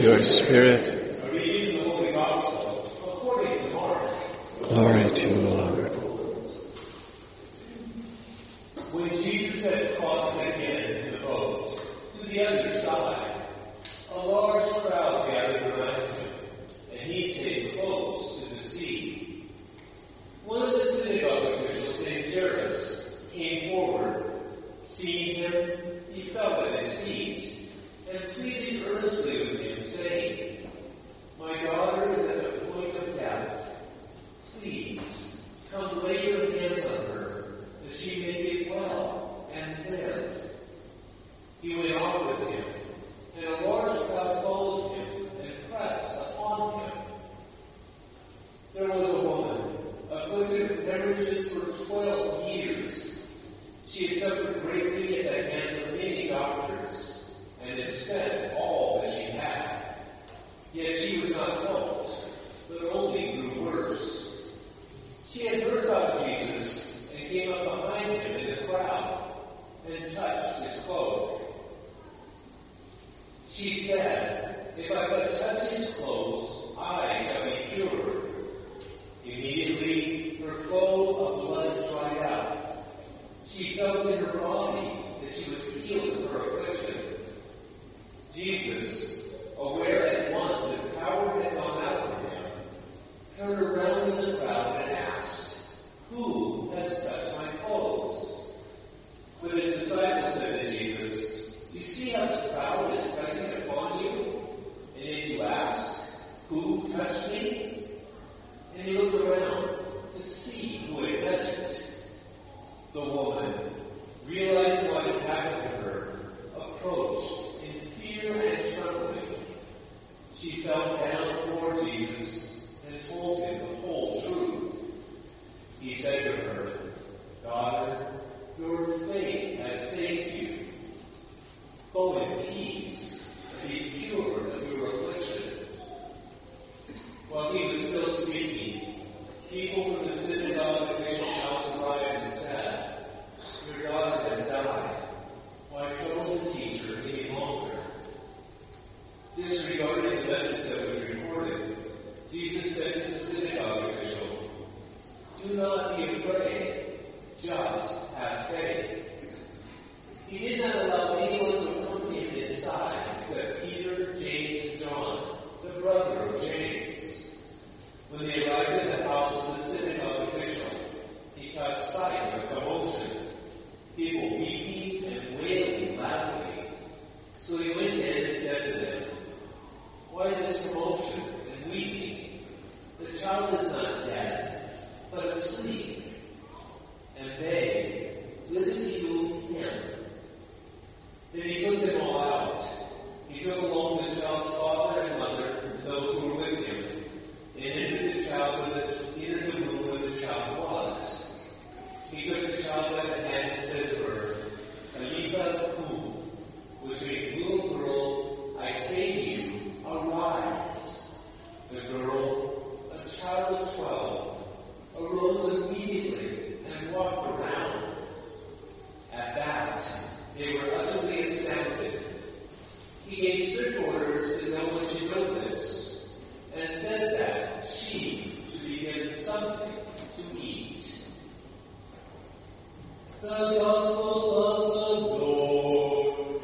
your Spirit. Glory to you, something to eat. The Gospel of the Lord.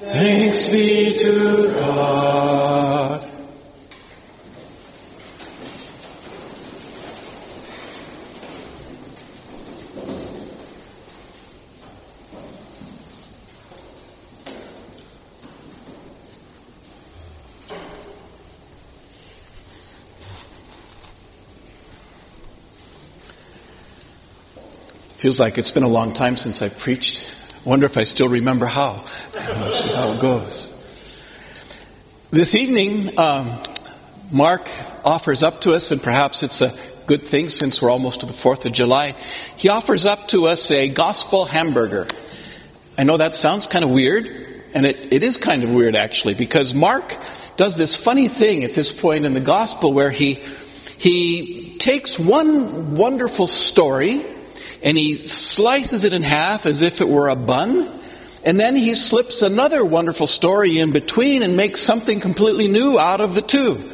Thanks be to God. Feels like it's been a long time since I preached. Wonder if I still remember how. We'll see how it goes. This evening, um, Mark offers up to us, and perhaps it's a good thing since we're almost to the 4th of July, he offers up to us a gospel hamburger. I know that sounds kind of weird, and it, it is kind of weird actually, because Mark does this funny thing at this point in the gospel where he, he takes one wonderful story and he slices it in half as if it were a bun. And then he slips another wonderful story in between and makes something completely new out of the two.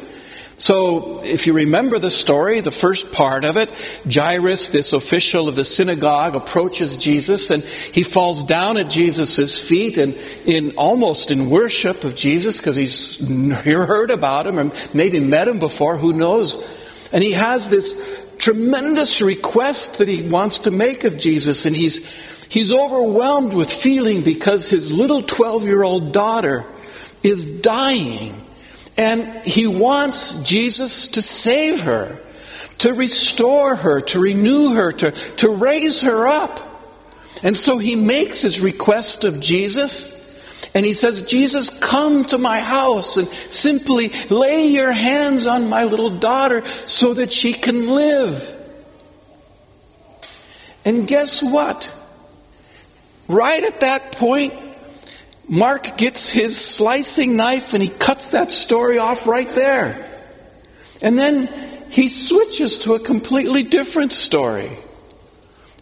So, if you remember the story, the first part of it, Jairus, this official of the synagogue, approaches Jesus and he falls down at Jesus' feet and in almost in worship of Jesus because he's heard about him and maybe met him before, who knows. And he has this tremendous request that he wants to make of Jesus and he's, he's overwhelmed with feeling because his little 12 year old daughter is dying. And he wants Jesus to save her, to restore her, to renew her, to, to raise her up. And so he makes his request of Jesus. And he says, Jesus, come to my house and simply lay your hands on my little daughter so that she can live. And guess what? Right at that point, Mark gets his slicing knife and he cuts that story off right there. And then he switches to a completely different story.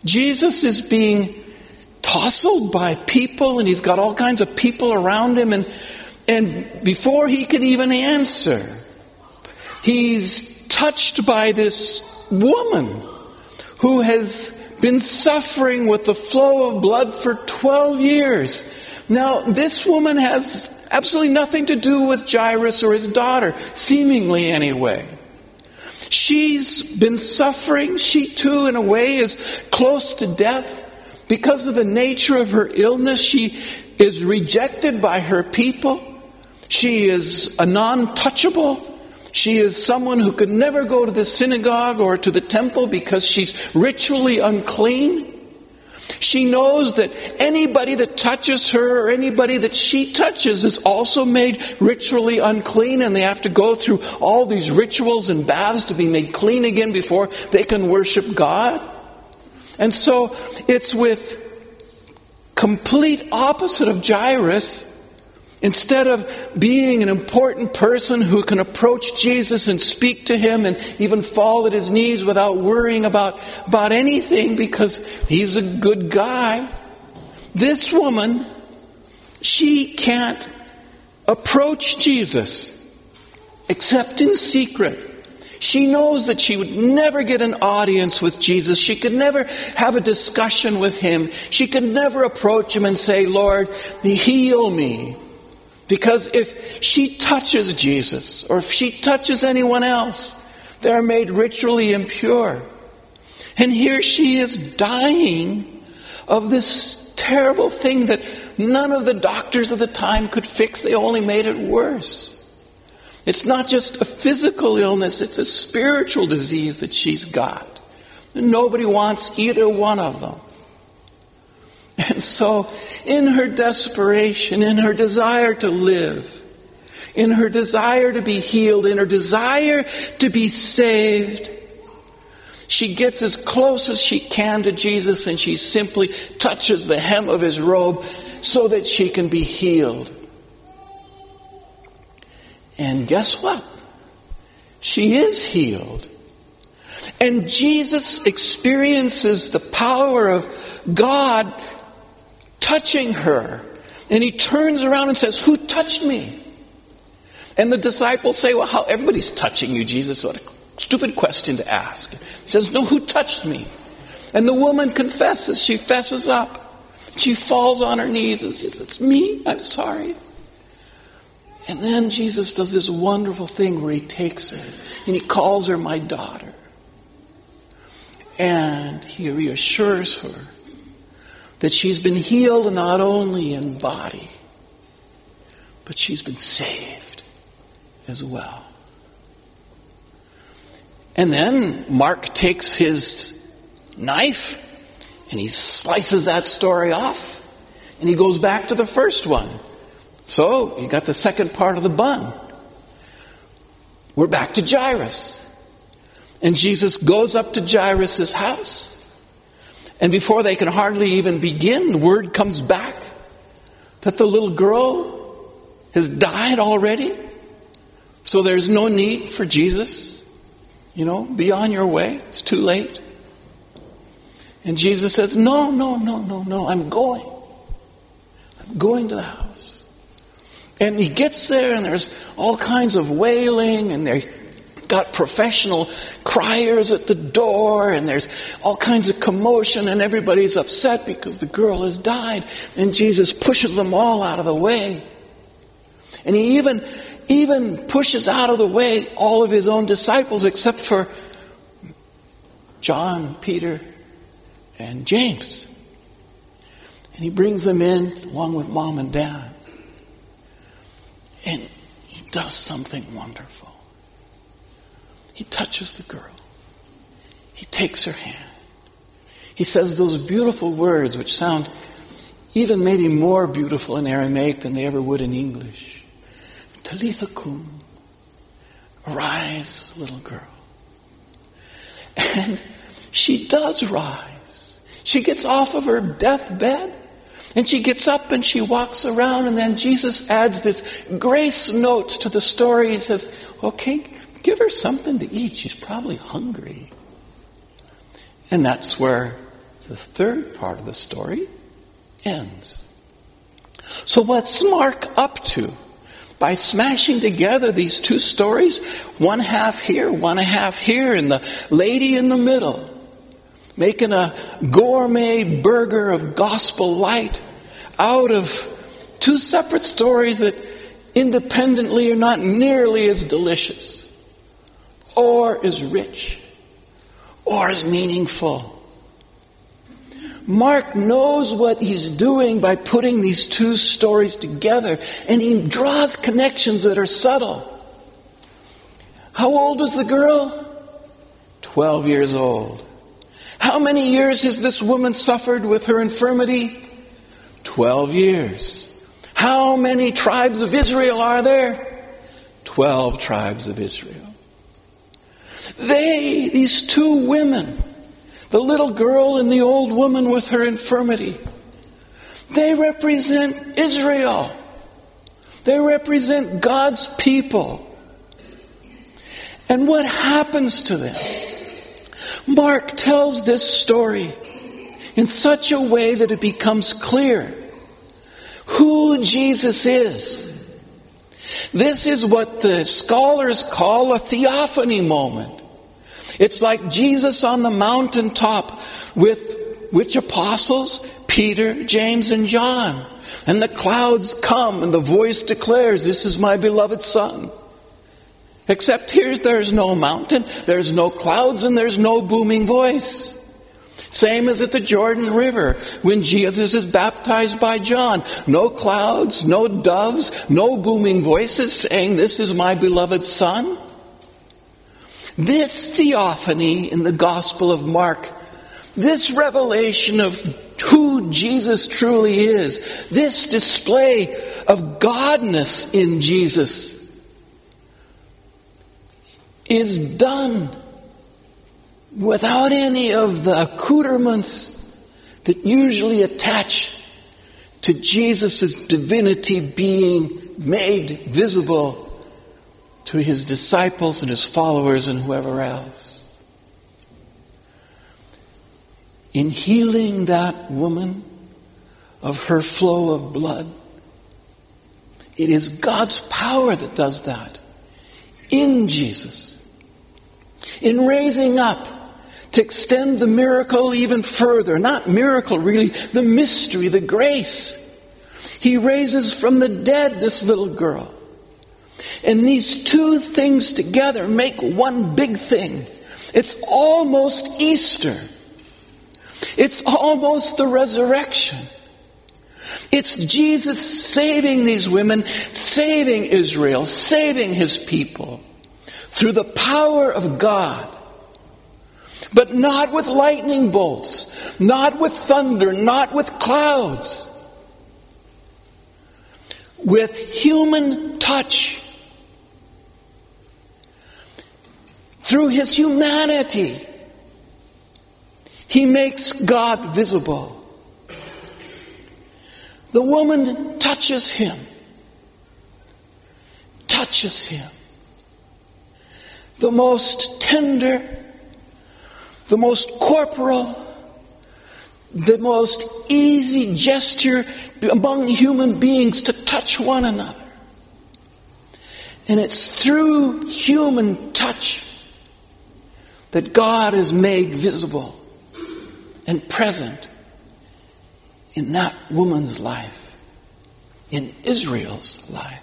Jesus is being tousled by people and he's got all kinds of people around him and, and before he can even answer, he's touched by this woman who has been suffering with the flow of blood for 12 years. Now, this woman has absolutely nothing to do with Jairus or his daughter, seemingly anyway. She's been suffering. She too, in a way, is close to death. Because of the nature of her illness, she is rejected by her people. She is a non-touchable. She is someone who could never go to the synagogue or to the temple because she's ritually unclean. She knows that anybody that touches her or anybody that she touches is also made ritually unclean and they have to go through all these rituals and baths to be made clean again before they can worship God. And so it's with complete opposite of Jairus Instead of being an important person who can approach Jesus and speak to him and even fall at his knees without worrying about, about anything because he's a good guy, this woman, she can't approach Jesus except in secret. She knows that she would never get an audience with Jesus. She could never have a discussion with him. She could never approach him and say, Lord, heal me. Because if she touches Jesus, or if she touches anyone else, they're made ritually impure. And here she is dying of this terrible thing that none of the doctors of the time could fix. They only made it worse. It's not just a physical illness, it's a spiritual disease that she's got. Nobody wants either one of them. And so, in her desperation, in her desire to live, in her desire to be healed, in her desire to be saved, she gets as close as she can to Jesus and she simply touches the hem of his robe so that she can be healed. And guess what? She is healed. And Jesus experiences the power of God touching her. And he turns around and says, Who touched me? And the disciples say, Well, how everybody's touching you, Jesus. What a stupid question to ask. He says, No, who touched me? And the woman confesses. She fesses up. She falls on her knees and says, It's me. I'm sorry. And then Jesus does this wonderful thing where he takes her and he calls her my daughter. And he reassures her that she's been healed not only in body, but she's been saved as well. And then Mark takes his knife and he slices that story off and he goes back to the first one. So you got the second part of the bun. We're back to Jairus. And Jesus goes up to Jairus' house. And before they can hardly even begin, the word comes back that the little girl has died already. So there's no need for Jesus. You know, be on your way. It's too late. And Jesus says, No, no, no, no, no, I'm going. I'm going to the house. And he gets there and there's all kinds of wailing and they got professional criers at the door and there's all kinds of commotion and everybody's upset because the girl has died and Jesus pushes them all out of the way. And he even, even pushes out of the way all of his own disciples except for John, Peter, and James. And he brings them in along with mom and dad. And he does something wonderful. He touches the girl. He takes her hand. He says those beautiful words which sound even maybe more beautiful in Aramaic than they ever would in English. Talitha kum. Arise, little girl. And she does rise. She gets off of her deathbed and she gets up and she walks around and then Jesus adds this grace note to the story. He says, okay, give her something to eat. She's probably hungry. And that's where the third part of the story ends. So what's Mark up to? By smashing together these two stories, one half here, one half here, and the lady in the middle, making a gourmet burger of gospel light out of two separate stories that independently are not nearly as delicious or as rich or as meaningful. Mark knows what he's doing by putting these two stories together and he draws connections that are subtle. How old was the girl? Twelve years old. How many years has this woman suffered with her infirmity? Twelve years. How many tribes of Israel are there? Twelve tribes of Israel. They, these two women, the little girl and the old woman with her infirmity, they represent Israel. They represent God's people. And what happens to them? Mark tells this story in such a way that it becomes clear who Jesus is. This is what the scholars call a theophany moment. It's like Jesus on the mountaintop with which apostles? Peter, James, and John. And the clouds come and the voice declares, this is my beloved son. Except here there's no mountain, there's no clouds, and there's no booming voice. Same as at the Jordan River when Jesus is baptized by John. No clouds, no doves, no booming voices saying, this is my beloved son. This theophany in the Gospel of Mark, this revelation of who Jesus truly is, this display of Godness in Jesus is done without any of the accoutrements that usually attach to Jesus' divinity being made visible to his disciples and his followers and whoever else. In healing that woman of her flow of blood, it is God's power that does that in Jesus. In raising up to extend the miracle even further, not miracle really, the mystery, the grace. He raises from the dead this little girl. And these two things together make one big thing. It's almost Easter. It's almost the resurrection. It's Jesus saving these women, saving Israel, saving his people through the power of God. But not with lightning bolts, not with thunder, not with clouds. With human touch Through his humanity, he makes God visible. The woman touches him, touches him. The most tender, the most corporal, the most easy gesture among human beings to touch one another. And it's through human touch that God is made visible and present in that woman's life, in Israel's life.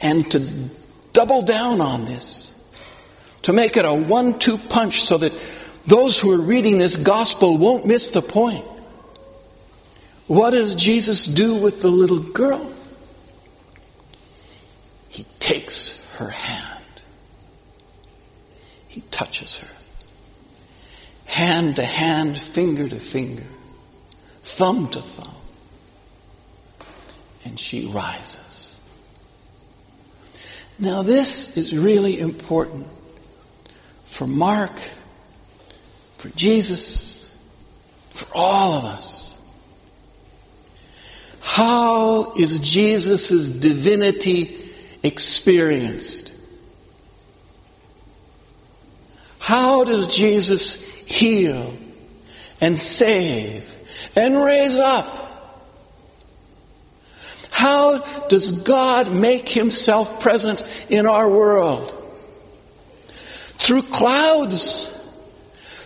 And to double down on this, to make it a one two punch so that those who are reading this gospel won't miss the point. What does Jesus do with the little girl? He takes her hand. He touches her. Hand to hand, finger to finger, thumb to thumb. And she rises. Now this is really important for Mark, for Jesus, for all of us. How is Jesus' divinity experienced? How does Jesus heal and save and raise up? How does God make himself present in our world? Through clouds,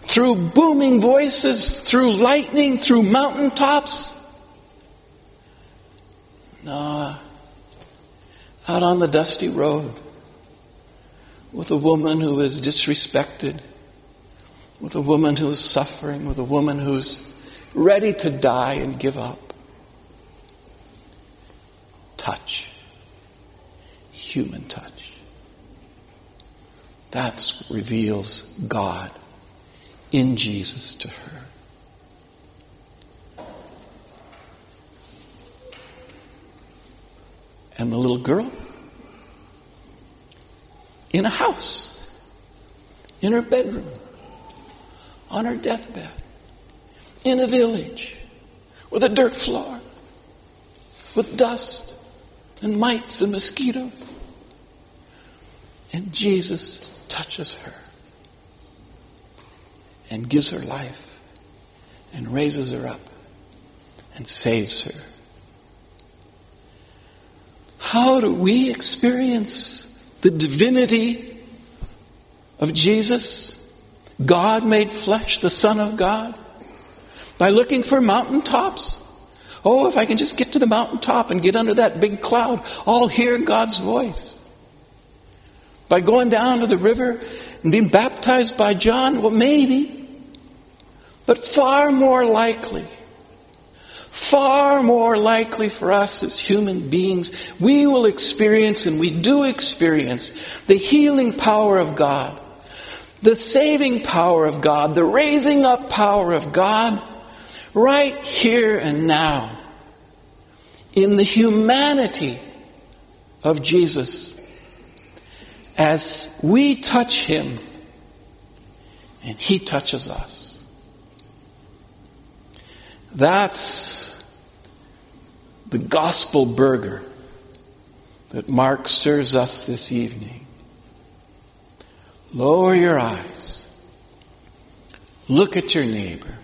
through booming voices, through lightning, through mountaintops. No, out on the dusty road with a woman who is disrespected, with a woman who is suffering, with a woman who's ready to die and give up. Touch. Human touch. That reveals God in Jesus to her. And the little girl? In a house. In her bedroom. On her deathbed. In a village. With a dirt floor. With dust. And mites and mosquitoes. And Jesus touches her. And gives her life. And raises her up. And saves her. How do we experience the divinity of Jesus? God made flesh, the Son of God? By looking for mountaintops? Oh, if I can just get to the mountaintop and get under that big cloud, I'll hear God's voice. By going down to the river and being baptized by John? Well, maybe. But far more likely, far more likely for us as human beings, we will experience and we do experience the healing power of God, the saving power of God, the raising up power of God right here and now in the humanity of Jesus as we touch Him and He touches us. That's the gospel burger that Mark serves us this evening. Lower your eyes. Look at your neighbor.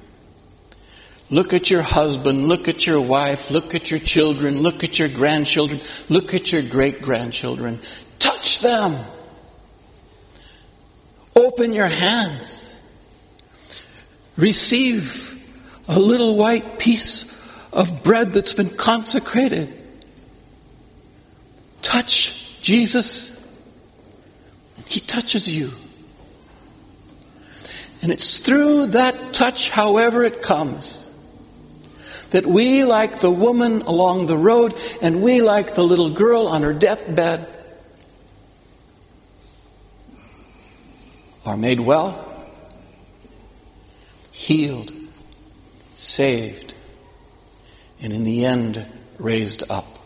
Look at your husband. Look at your wife. Look at your children. Look at your grandchildren. Look at your great grandchildren. Touch them. Open your hands. Receive a little white piece of bread that's been consecrated. Touch Jesus. He touches you. And it's through that touch, however it comes, that we, like the woman along the road, and we, like the little girl on her deathbed, are made well, healed, saved, and in the end, raised up.